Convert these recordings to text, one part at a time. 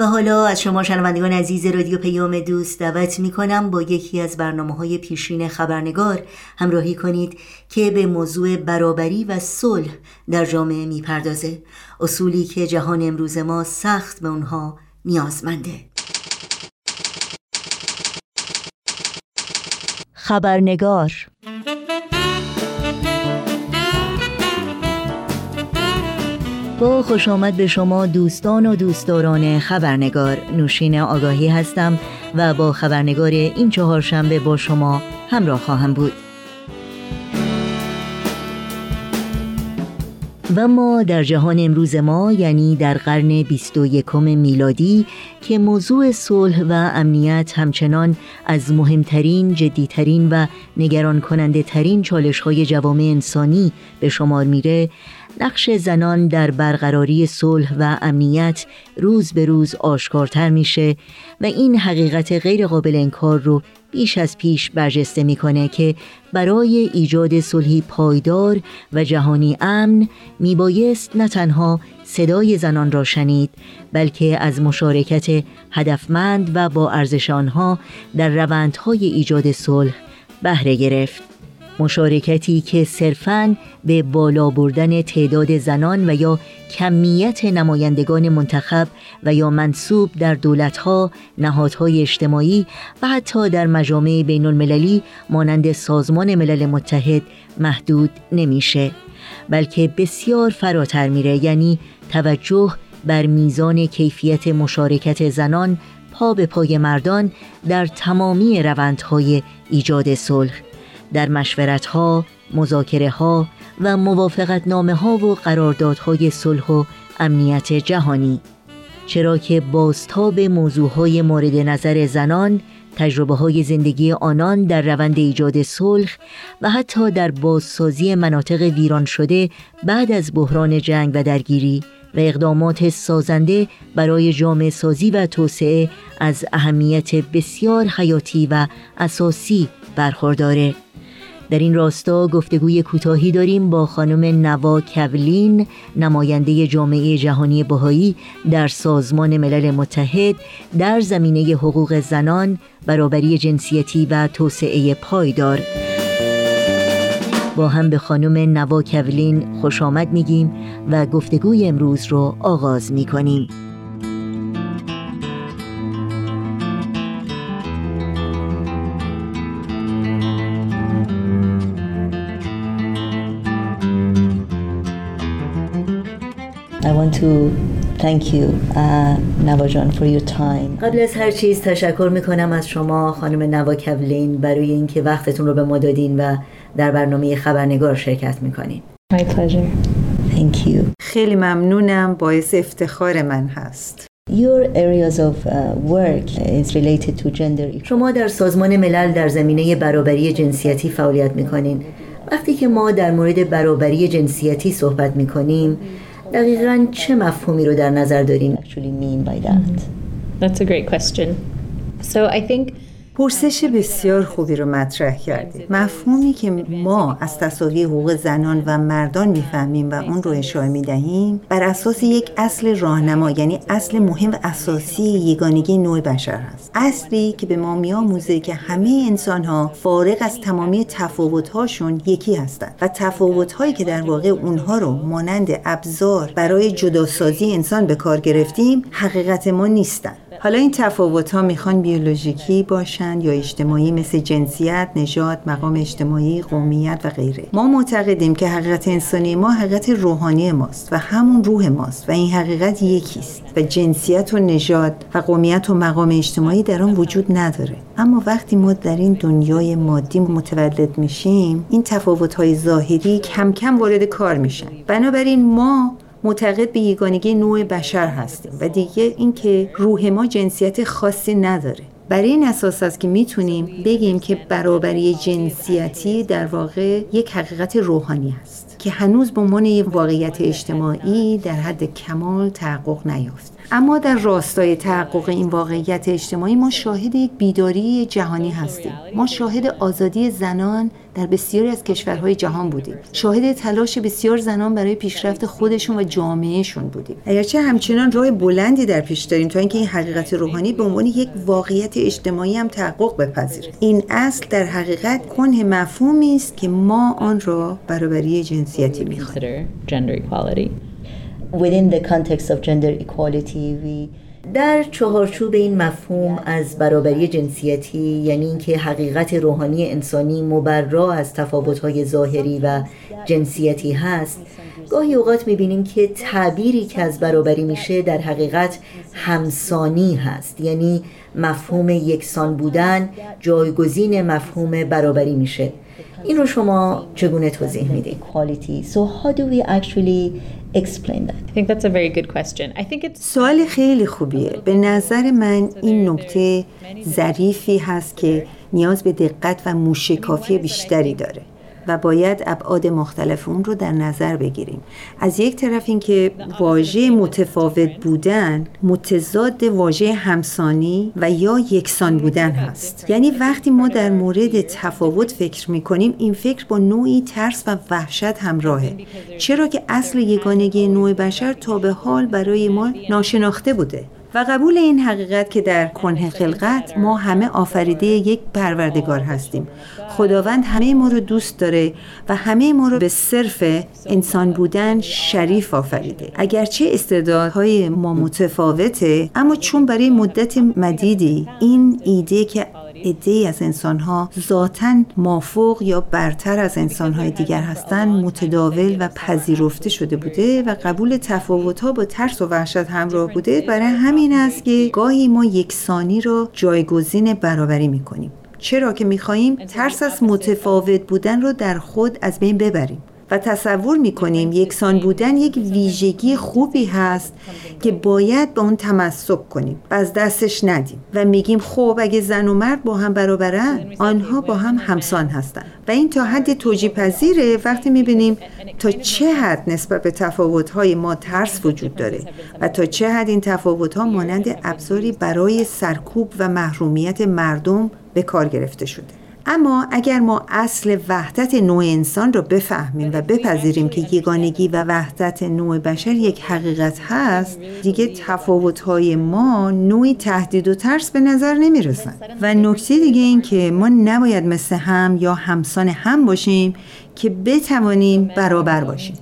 و حالا از شما شنوندگان عزیز رادیو پیام دوست دعوت می کنم با یکی از برنامه های پیشین خبرنگار همراهی کنید که به موضوع برابری و صلح در جامعه می پردازه اصولی که جهان امروز ما سخت به اونها نیازمنده. خبرنگار با خوش آمد به شما دوستان و دوستداران خبرنگار. نوشین آگاهی هستم و با خبرنگار این چهارشنبه با شما همراه خواهم بود. و ما در جهان امروز ما یعنی در قرن 21 میلادی که موضوع صلح و امنیت همچنان از مهمترین، جدیترین و نگران کننده ترین چالش های جوامع انسانی به شمار میره نقش زنان در برقراری صلح و امنیت روز به روز آشکارتر میشه و این حقیقت غیر قابل انکار رو بیش از پیش برجسته می‌کنه که برای ایجاد صلحی پایدار و جهانی امن میبایست نه تنها صدای زنان را شنید بلکه از مشارکت هدفمند و با ارزش آنها در روندهای ایجاد صلح بهره گرفت. مشارکتی که صرفاً به بالا بردن تعداد زنان و یا کمیت نمایندگان منتخب و یا منصوب در دولتها، نهادهای اجتماعی و حتی در مجامع بین المللی مانند سازمان ملل متحد محدود نمیشه بلکه بسیار فراتر میره. یعنی توجه بر میزان کیفیت مشارکت زنان پا به پای مردان در تمامی روندهای ایجاد صلح. در مشورت ها، مذاکره ها و موافقت نامه ها و قراردادهای صلح و امنیت جهانی چرا که بازتاب موضوع های مورد نظر زنان تجربه های زندگی آنان در روند ایجاد صلح و حتی در بازسازی مناطق ویران شده بعد از بحران جنگ و درگیری و اقدامات سازنده برای جامعه سازی و توسعه از اهمیت بسیار حیاتی و اساسی برخورداره. در این راستا گفتگوی کوتاهی داریم با خانم نوا کولین نماینده جامعه جهانی بهایی در سازمان ملل متحد در زمینه حقوق زنان برابری جنسیتی و توسعه پایدار. با هم به خانم نوا کولین خوش آمد میگیم و گفتگوی امروز رو آغاز می‌کنیم. Want to thank you uh, for your time. قبل از هر چیز تشکر می‌کنم از شما خانم نوا کولین برای اینکه وقتتون رو به ما دادین و در برنامه خبرنگار شرکت می‌کنین. My pleasure. Thank you. خیلی ممنونم باعث افتخار من هست. Your areas of uh, work is related to gender. شما در سازمان ملل در زمینه برابری جنسیتی فعالیت می‌کنین. وقتی که ما در مورد برابری جنسیتی صحبت می‌کنیم دقیقا چه مفهومی رو در نظر داریم actually mean by that That's a great question. So I think پرسش بسیار خوبی رو مطرح کردید مفهومی که ما از تصاوی حقوق زنان و مردان می‌فهمیم و اون رو اشاره می‌دهیم بر اساس یک اصل راهنما یعنی اصل مهم و اساسی یگانگی نوع بشر هست. اصلی که به ما میآموزه که همه انسان ها فارغ از تمامی تفاوت هاشون یکی هستند و تفاوت هایی که در واقع اونها رو مانند ابزار برای جداسازی انسان به کار گرفتیم حقیقت ما نیستند حالا این تفاوت ها می‌خوان بیولوژیکی باشند یا اجتماعی مثل جنسیت، نژاد، مقام اجتماعی، قومیت و غیره. ما معتقدیم که حقیقت انسانی ما حقیقت روحانی ماست و همون روح ماست و این حقیقت یکیست و جنسیت و نژاد و قومیت و مقام اجتماعی در آن وجود نداره. اما وقتی ما در این دنیای مادی متولد میشیم، این تفاوت های ظاهری کم کم وارد کار میشن. بنابراین ما معتقد به یگانگی نوع بشر هستیم و دیگه اینکه روح ما جنسیت خاصی نداره. برای این اساس است که می‌تونیم بگیم که برابری جنسیتی در واقع یک حقیقت روحانی است که هنوز به عنوان واقعیت اجتماعی در حد کمال تحقق نیافت اما در راستای تحقق این واقعیت اجتماعی ما شاهد یک بیداری جهانی هستیم. ما شاهد آزادی زنان در بسیاری از کشورهای جهان بودیم. شاهد تلاش بسیار زنان برای پیشرفت خودشون و جامعهشون بودیم. اگرچه همچنان راه بلندی در پیش داریم تا اینکه این حقیقت روحانی به عنوان یک واقعیت اجتماعی هم تحقق بپذیره. این اصل در حقیقت کنه مفهومی است که ما آن را برابری جنسیتی می‌خوانیم within the context of gender equality we در چهارچوب این مفهوم از برابری جنسیتی یعنی اینکه حقیقت روحانی انسانی مبرا از تفاوت‌های ظاهری و جنسیتی هست گاهی اوقات می‌بینیم که تعبیری که از برابری میشه در حقیقت همسانی هست. یعنی مفهوم یکسان بودن جایگزین مفهوم برابری میشه. این رو شما چگونه توضیح می‌دید so how do we actually explain that. I think that's a very good question. I think it's سوال خیلی خوبیه. به نظر من این نکته ظریفی هست که نیاز به دقت و موشکافی بیشتری داره. و باید ابعاد مختلف اون رو در نظر بگیریم. از یک طرف اینکه واژه متفاوت بودن متضاد واژه همسانی و یا یکسان بودن هست. یعنی وقتی ما در مورد تفاوت فکر می کنیم این فکر با نوعی ترس و وحشت همراهه. چرا که اصل یگانگی نوع بشر تا به حال برای ما ناشناخته بوده. و قبول این حقیقت که در کنه خلقت ما همه آفریده یک پروردگار هستیم. خداوند همه ما رو دوست داره و همه ما رو به صرف انسان بودن شریف آفریده. اگرچه استعدادهای ما متفاوته اما چون برای مدت مدیدی این ایده که عده از انسانها ذاتا مافوق یا برتر از انسانهای دیگر هستند متداول و پذیرفته شده بوده و قبول تفاوتها با ترس و وحشت همراه بوده. برای همین است که گاهی ما یکسانی را جایگزین برابری می‌کنیم. چرا که می‌خواهیم ترس از متفاوت بودن رو در خود از بین ببریم. و تصور می‌کنیم یکسان بودن یک ویژگی خوبی هست که باید به اون تمسک کنیم و از دستش ندیم و میگیم خب اگه زن و مرد با هم برابرن آنها با هم همسان هستن. و این تا حد توجیه پذیره وقتی می‌بینیم تا چه حد نسبت به تفاوت‌های ما ترس وجود داره و تا چه حد این تفاوت‌ها مانند ابزاری برای سرکوب و محرومیت مردم به کار گرفته شده. اما اگر ما اصل وحدت نوع انسان را بفهمیم و بپذیریم که یگانگی و وحدت نوع بشر یک حقیقت هست دیگه تفاوت‌های ما نوعی تهدید و ترس به نظر نمی‌رسن. و نکته دیگه این که ما نباید مثل هم یا همسان هم باشیم که بتوانیم برابر باشیم.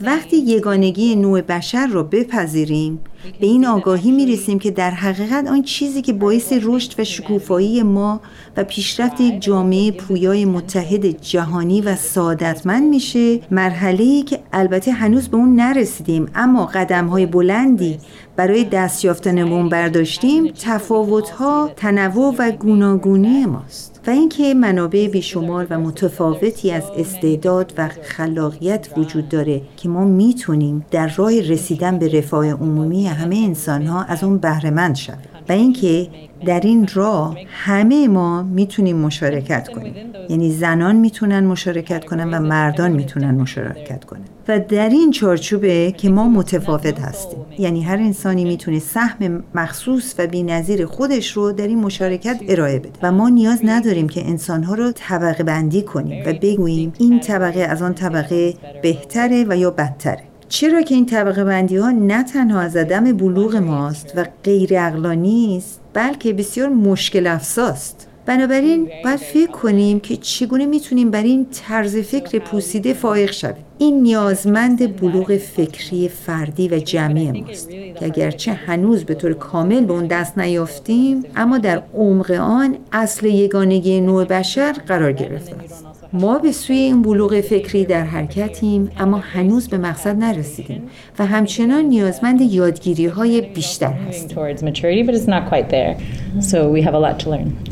وقتی یگانگی نوع بشر را بپذیریم به این آگاهی می رسیم که در حقیقت آن چیزی که باعث رشد و شکوفایی ما و پیشرفت یک جامعه پویای متحد جهانی و سعادتمند میشه مرحله که البته هنوز به اون نرسیدیم اما قدم های بلندی برای دست یافتن برداشتیم تفاوت ها تنوع و گوناگونی ماست. و اینکه منابع بیشمار و متفاوتی از استعداد و خلاقیت وجود داره که ما می‌تونیم در راه رسیدن به رفاه عمومی همه انسان ها از اون بهرهمند شویم. و اینکه در این راه همه ما می‌تونیم مشارکت کنیم. یعنی زنان می‌تونن مشارکت کنن و مردان می‌تونن مشارکت کنن. و در این چارچوبه که ما متفاوت هستیم. یعنی هر انسانی می‌تونه سهم مخصوص و بینظیر خودش رو در این مشارکت ارائه بده. و ما نیاز نداریم که انسانها رو طبقه بندی کنیم و بگوییم این طبقه از آن طبقه بهتره و یا بدتره. چرا که این طبقه بندی ها نه تنها از عدم بلوغ ماست و غیر اقلانی است بلکه بسیار مشکل افزاست. بنابراین باید فکر کنیم که چگونه می‌تونیم بر این طرز فکر پوسیده فائق شویم. این نیازمند بلوغ فکری فردی و جمعی ماست که اگرچه هنوز به طور کامل به اون دست نیافتیم اما در عمق آن اصل یگانگی نوع بشر قرار گرفته است. ما به سوی این بلوغ فکری در حرکتیم اما هنوز به مقصد نرسیدیم و همچنان نیازمند یادگیری های بیشتر هستیم.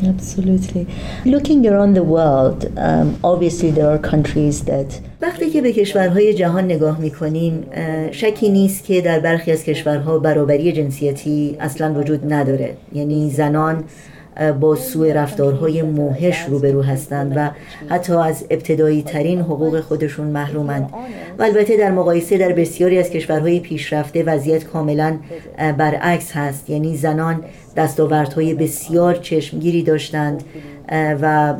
Absolutely. Looking around the world, um, obviously there are countries that وقتی که به کشورهای جهان نگاه می‌کنیم شکی نیست که در برخی از کشورها برابری جنسیتی اصلا وجود نداره. یعنی زنان با سوء رفتارهای موهش روبرو هستند و حتی از ابتدایی ترین حقوق خودشون محرومند. و البته در مقایسه در بسیاری از کشورهای پیشرفته وضعیت کاملا برعکس هست. یعنی زنان دستاوردهای بسیار چشمگیری داشتند و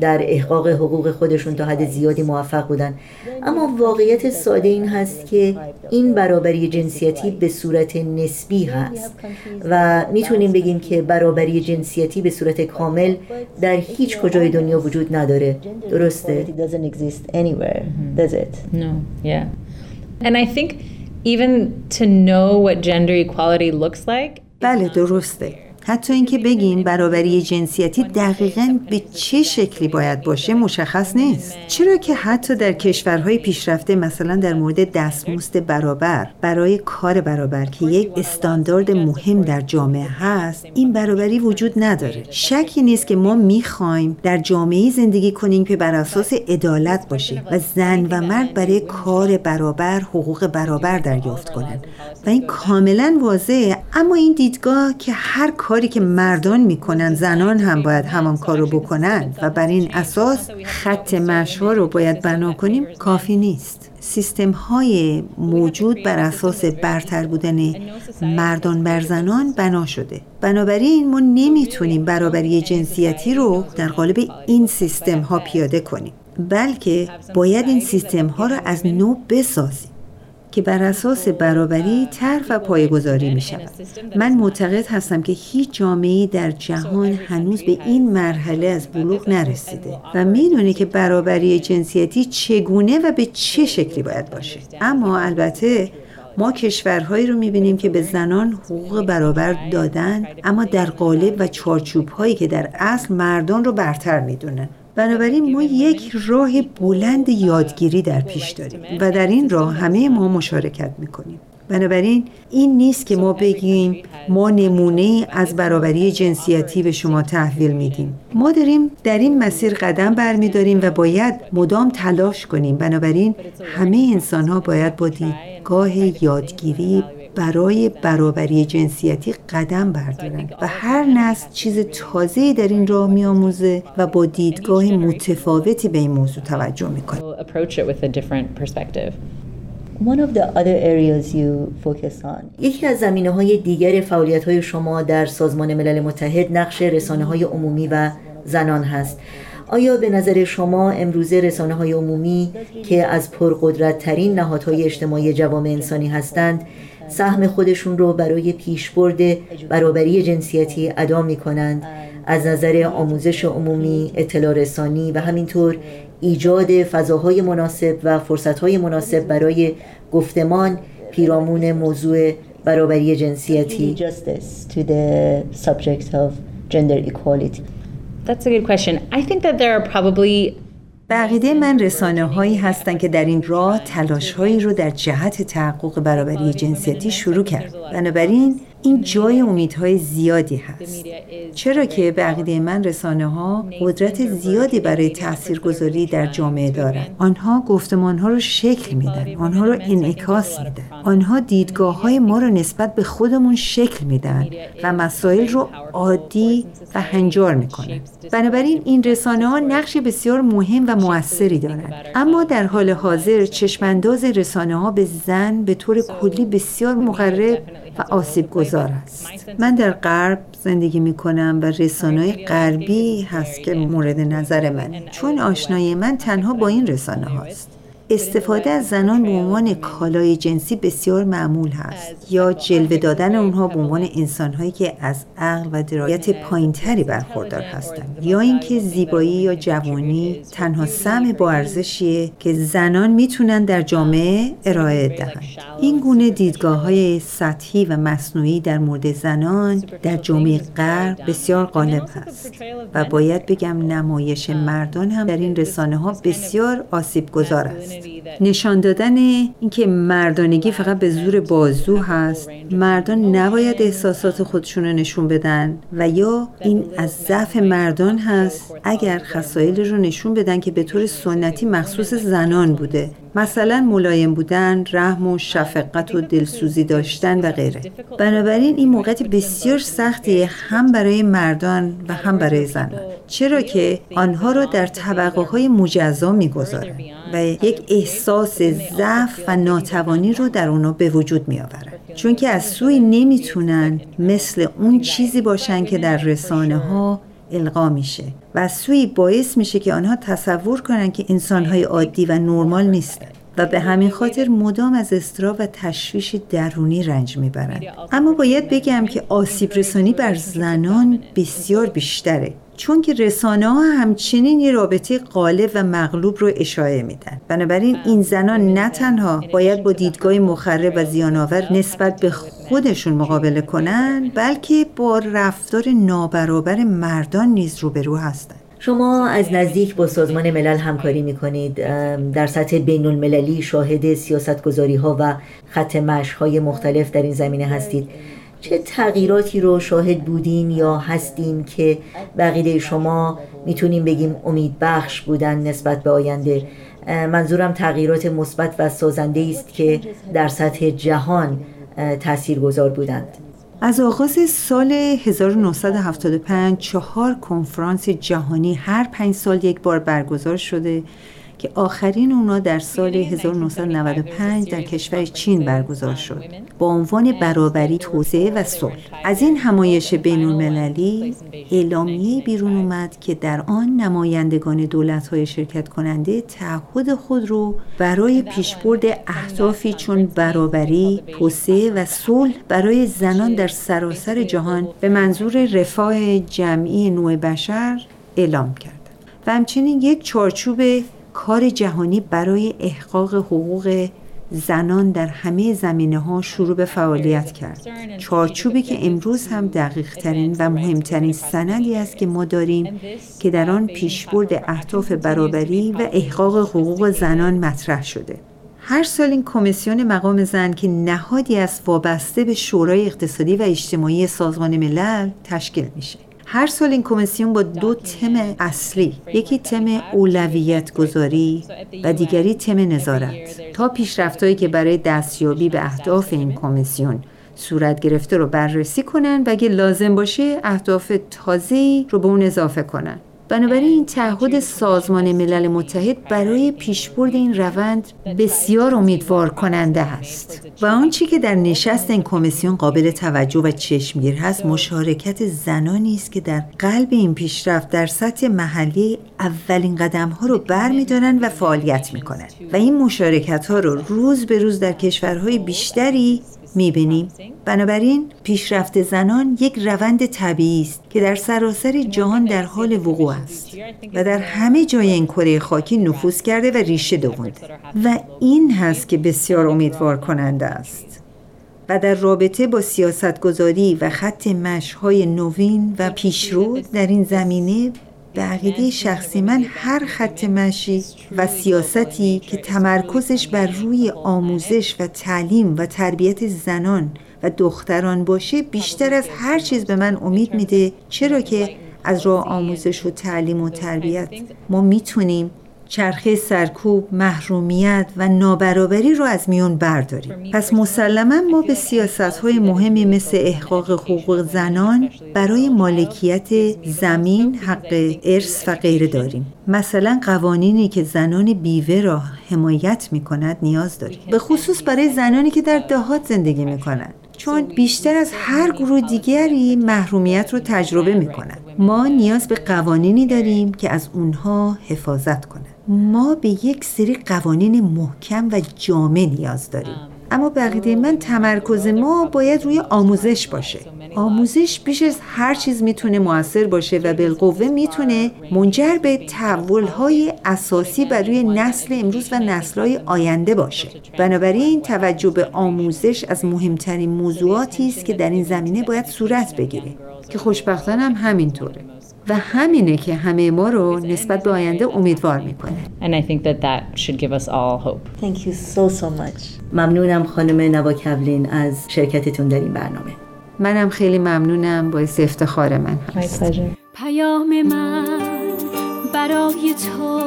در احقاق حقوق خودشون تا حد زیادی موفق بودن. اما واقعیت ساده این هست که این برابری جنسیتی به صورت نسبی هست و می‌تونیم بگیم که برابری جنسیتی به صورت کامل در هیچ کجای دنیا وجود نداره. درسته؟ And I think even to know what gender equality looks like بله درسته. حتی اینکه بگیم برابری جنسیتی دقیقا به چه شکلی باید باشه مشخص نیست. چرا که حتی در کشورهای پیشرفته مثلا در مورد دستمزد برابر برای کار برابر که یک استاندارد مهم در جامعه هست این برابری وجود نداره. شکی نیست که ما می‌خوایم در جامعه زندگی کنیم که بر اساس عدالت باشه و زن و مرد برای کار برابر حقوق برابر دریافت کنند. و این کاملا واضحه اما این دیدگاه که هر کاری که مردان می‌کنن زنان هم باید همان کار رو بکنن و بر این اساس خط مشوا رو باید بنا کنیم کافی نیست. سیستم های موجود بر اساس برتر بودن مردان بر زنان بنا شده. بنابراین ما نمی‌تونیم برابری جنسیتی رو در قالب این سیستم ها پیاده کنیم بلکه باید این سیستم ها رو از نو بسازیم. که بر اساس برابری طرح و پایگذاری می شود. من معتقد هستم که هیچ جامعه در جهان هنوز به این مرحله از بلوغ نرسیده و می‌دونه که برابری جنسیتی چگونه و به چه شکلی باید باشه اما البته ما کشورهایی رو می‌بینیم که به زنان حقوق برابر دادن اما در قالب و چارچوب هایی که در اصل مردان رو برتر می‌دونن بنابراین ما یک راه بلند یادگیری در پیش داریم و در این راه همه ما مشارکت می‌کنیم. بنابراین این نیست که ما بگیم ما نمونه از برابری جنسیتی به شما تحویل میدیم. ما داریم در این مسیر قدم برمیداریم و باید مدام تلاش کنیم. بنابراین همه انسان ها باید با دیدگاه یادگیری برای برابری جنسیتی قدم بردارند و هر نسل چیز تازه‌ای در این راه میآموزه و با دیدگاه متفاوتی به این موضوع توجه می‌کنه. یکی از زمینه های دیگر فعالیت های شما در سازمان ملل متحد نقش رسانه های عمومی و زنان هست. آیا به نظر شما امروزه رسانه های عمومی که از پرقدرت ترین نهادهای اجتماعی جوامع انسانی هستند سهم خودشون رو برای پیشبرد برابری جنسیتی ادا می کنند از نظر آموزش عمومی، اطلاع رسانی و همینطور ایجاد فضاهای مناسب و فرصتهای مناسب برای گفتمان پیرامون موضوع برابری جنسیتی. That's a good question. I think that there are probably بقیده من رسانه هایی هستند که در این راه تلاش هایی رو در جهت تحقق برابری جنسیتی شروع کرد. بنابراین این جای امیدهای زیادی هست. چرا که بقیده من رسانه ها قدرت زیادی برای تاثیرگذاری در جامعه دارند آنها گفتمان ها رو شکل میدن. آنها رو انعکاس میدن. آنها دیدگاه های ما رو نسبت به خودمون شکل میدن و مسائل رو عادی و هنجار می‌کنن بنابراین این رسانه ها نقش بسیار مهم و موثری دارند اما در حال حاضر چشمانداز رسانه ها به زن به طور کلی بسیار مقرب و آسیب گذار است. من در غرب زندگی می کنم و رسانه غربی هست که مورد نظر من. چون آشنایی من تنها با این رسانه هاست استفاده از زنان به عنوان کالای جنسی بسیار معمول هست یا جلوه دادن اونها به عنوان انسانهایی که از عقل و درایت پایینتری برخوردار هستند. یا اینکه زیبایی یا جوانی تنها سم با ارزشیه که زنان می‌تونن در جامعه ارائه دهند. این گونه دیدگاه های سطحی و مصنوعی در مورد زنان در جامعه غرب بسیار غالب هست و باید بگم نمایش مردان هم در این رسانه ها بسیار آسیب گذار است. نشان دادن اینکه مردانگی فقط به زور بازو هست. مردان نباید احساسات خودشون رو نشون بدن و یا این از ضعف مردان هست اگر خصایل رو نشون بدن که به طور سنتی مخصوص زنان بوده. مثلا ملایم بودن رحم و شفقت و دلسوزی داشتن و غیره. بنابراین این موقعیت بسیار سختی هم برای مردان و هم برای زنان. چرا که آنها را در طبقه های مجزا می‌گذاره و یک احساس ضعف و ناتوانی رو در اونا به وجود می چون که از سوی نمی‌تونن مثل اون چیزی باشن که در رسانه ها القا میشه و سوی باعث میشه که آنها تصور کنن که انسانهای عادی و نرمال نیستن و به همین خاطر مدام از استرا و تشویش درونی رنج می‌برند. اما باید بگم که آسیب رسانی بر زنان بسیار بیشتره. چون که رسانه ها همچنین یه رابطه غالب و مغلوب رو اشاره میدن. بنابراین این زنان نه تنها باید با دیدگاه مخرب و زیانآور نسبت به خودشون مقابله کنن بلکه با رفتار نابرابر مردان نیز روبرو هستند شما از نزدیک با سازمان ملل همکاری می کنید در سطح بین المللی شاهد سیاست گذاری ها و خط مشق های مختلف در این زمینه هستید. چه تغییراتی رو شاهد بودین یا هستین که بقیده شما می‌تونیم بگیم امید بخش بودن نسبت به آینده؟ منظورم تغییرات مثبت و سازنده است که در سطح جهان تأثیر گذار بودند. از آغاز سال 1975 چهار کنفرانس جهانی هر پنج سال یک بار برگزار شده. که آخرین اونا در سال 1995 در کشور چین برگزار شد. با عنوان برابری توسعه و صلح. از این همایش بین المللی اعلامیه بیرون اومد که در آن نمایندگان دولت های شرکت کننده تعهد خود رو برای پیشبرد اهدافی چون برابری توسعه و صلح برای زنان در سراسر جهان به منظور رفاه جمعی نوع بشر اعلام کردند و همچنین یک چارچوب کار جهانی برای احقاق حقوق زنان در همه زمینه ها شروع به فعالیت کرد. چارچوبی که امروز هم دقیق ترین و مهمترین سندی است که ما داریم که در آن پیشبرد اهداف برابری و احقاق حقوق زنان مطرح شده. هر سال این کمیسیون مقام زن که نهادی است وابسته به شورای اقتصادی و اجتماعی سازمان ملل تشکیل میشه. هر سال این کمیسیون با دو تم اصلی یکی تم اولویت گذاری و دیگری تم نظارت. تا پیشرفتهایی که برای دستیابی به اهداف این کمیسیون صورت گرفته رو بررسی کنن و اگه لازم باشه اهداف تازه‌ای رو به اون اضافه کنن. بنابراین این تعهد سازمان ملل متحد برای پیشبرد این روند بسیار امیدوار کننده است. و آنچه که در نشست این کمیسیون قابل توجه و چشمگیر هست مشارکت زنانی است که در قلب این پیشرفت در سطح محلی اولین قدم ها رو برمیدارند و فعالیت می‌کنند و این مشارکت ها رو روز به روز در کشورهای بیشتری می‌بینیم. بنابراین پیشرفت زنان یک روند طبیعی است که در سراسر جهان در حال وقوع است و در همه جای این کره خاکی نفوذ کرده و ریشه دوونده و این هست که بسیار امیدوار کننده است. و در رابطه با سیاستگذاری و خط مشهای نوین و پیشرو در این زمینه به عقیده شخصی من هر خط مشی و سیاستی که تمرکزش بر روی آموزش و تعلیم و تربیت زنان و دختران باشه بیشتر از هر چیز به من امید میده. چرا که از راه آموزش و تعلیم و تربیت ما می‌تونیم چرخه سرکوب، محرومیت و نابرابری رو از میون برداریم. پس مسلما ما به سیاست های مهمی مثل احقاق حقوق زنان برای مالکیت زمین، حق ارث و غیره داریم. مثلا قوانینی که زنان بیوه را حمایت می کند نیاز داریم. به خصوص برای زنانی که در دهات زندگی می کنند. چون بیشتر از هر گروه دیگری محرومیت رو تجربه می کنند. ما نیاز به قوانینی داریم که از اونها حفاظت کنند. ما به یک سری قوانین محکم و جامع نیاز داریم. اما بقیده من تمرکز ما باید روی آموزش باشه. آموزش بیش از هر چیز می‌تونه موثر باشه و بالقوه می‌تونه منجر به تحولهای اساسی برای نسل امروز و نسلهای آینده باشه. بنابراین توجه به آموزش از مهمترین موضوعاتی است که در این زمینه باید صورت بگیره. که خوشبختانه هم همینطوره. و همینه که همه ما رو نسبت به آینده امیدوار می‌کنه And I think that that should give us all hope. Thank you so so much. ممنونم خانم نوا کبلین از شرکتتون در این برنامه. منم خیلی ممنونم باعث افتخار من هست. My pleasure. پیام من برای تو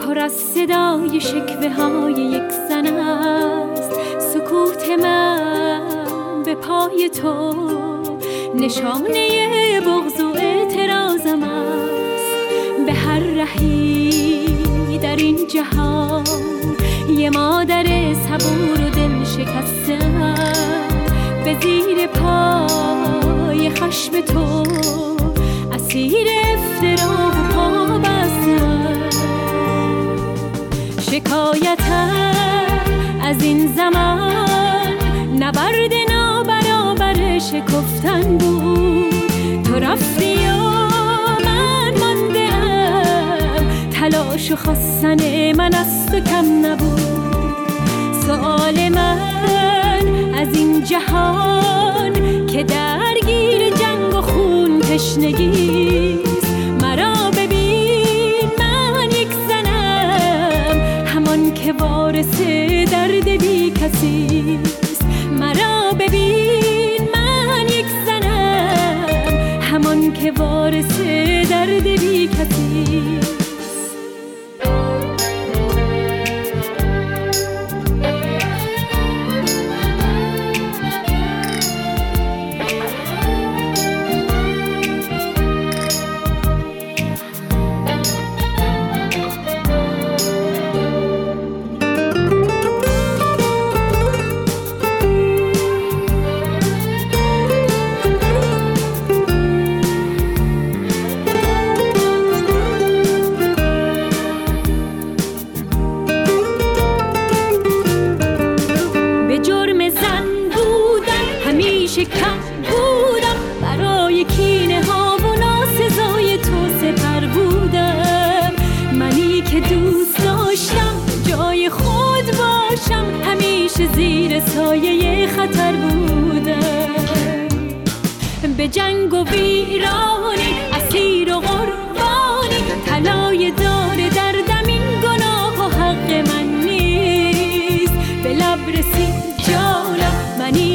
پر از صدای شکوه های یک زن است سکوت من به پای تو نشانه بغض جهان. یه مادر صبور و دل شکستم به زیر پای خشم تو اسیر افترا و پا بستم شکایتم از این زمان خواستن من از تو کم نبود. سوال من از این جهان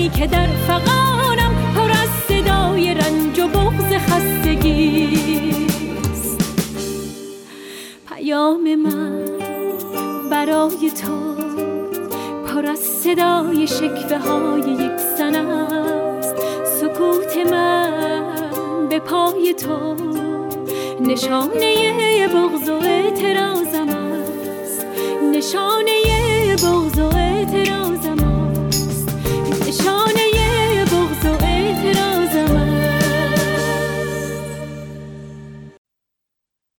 که در فقانم پر از صدای رنج و بغض خستگیست پیام من برای تو پر از صدای شکوه های یک زن است. سکوت من به پای تو نشانه بغض و اعتراضم است. نشانه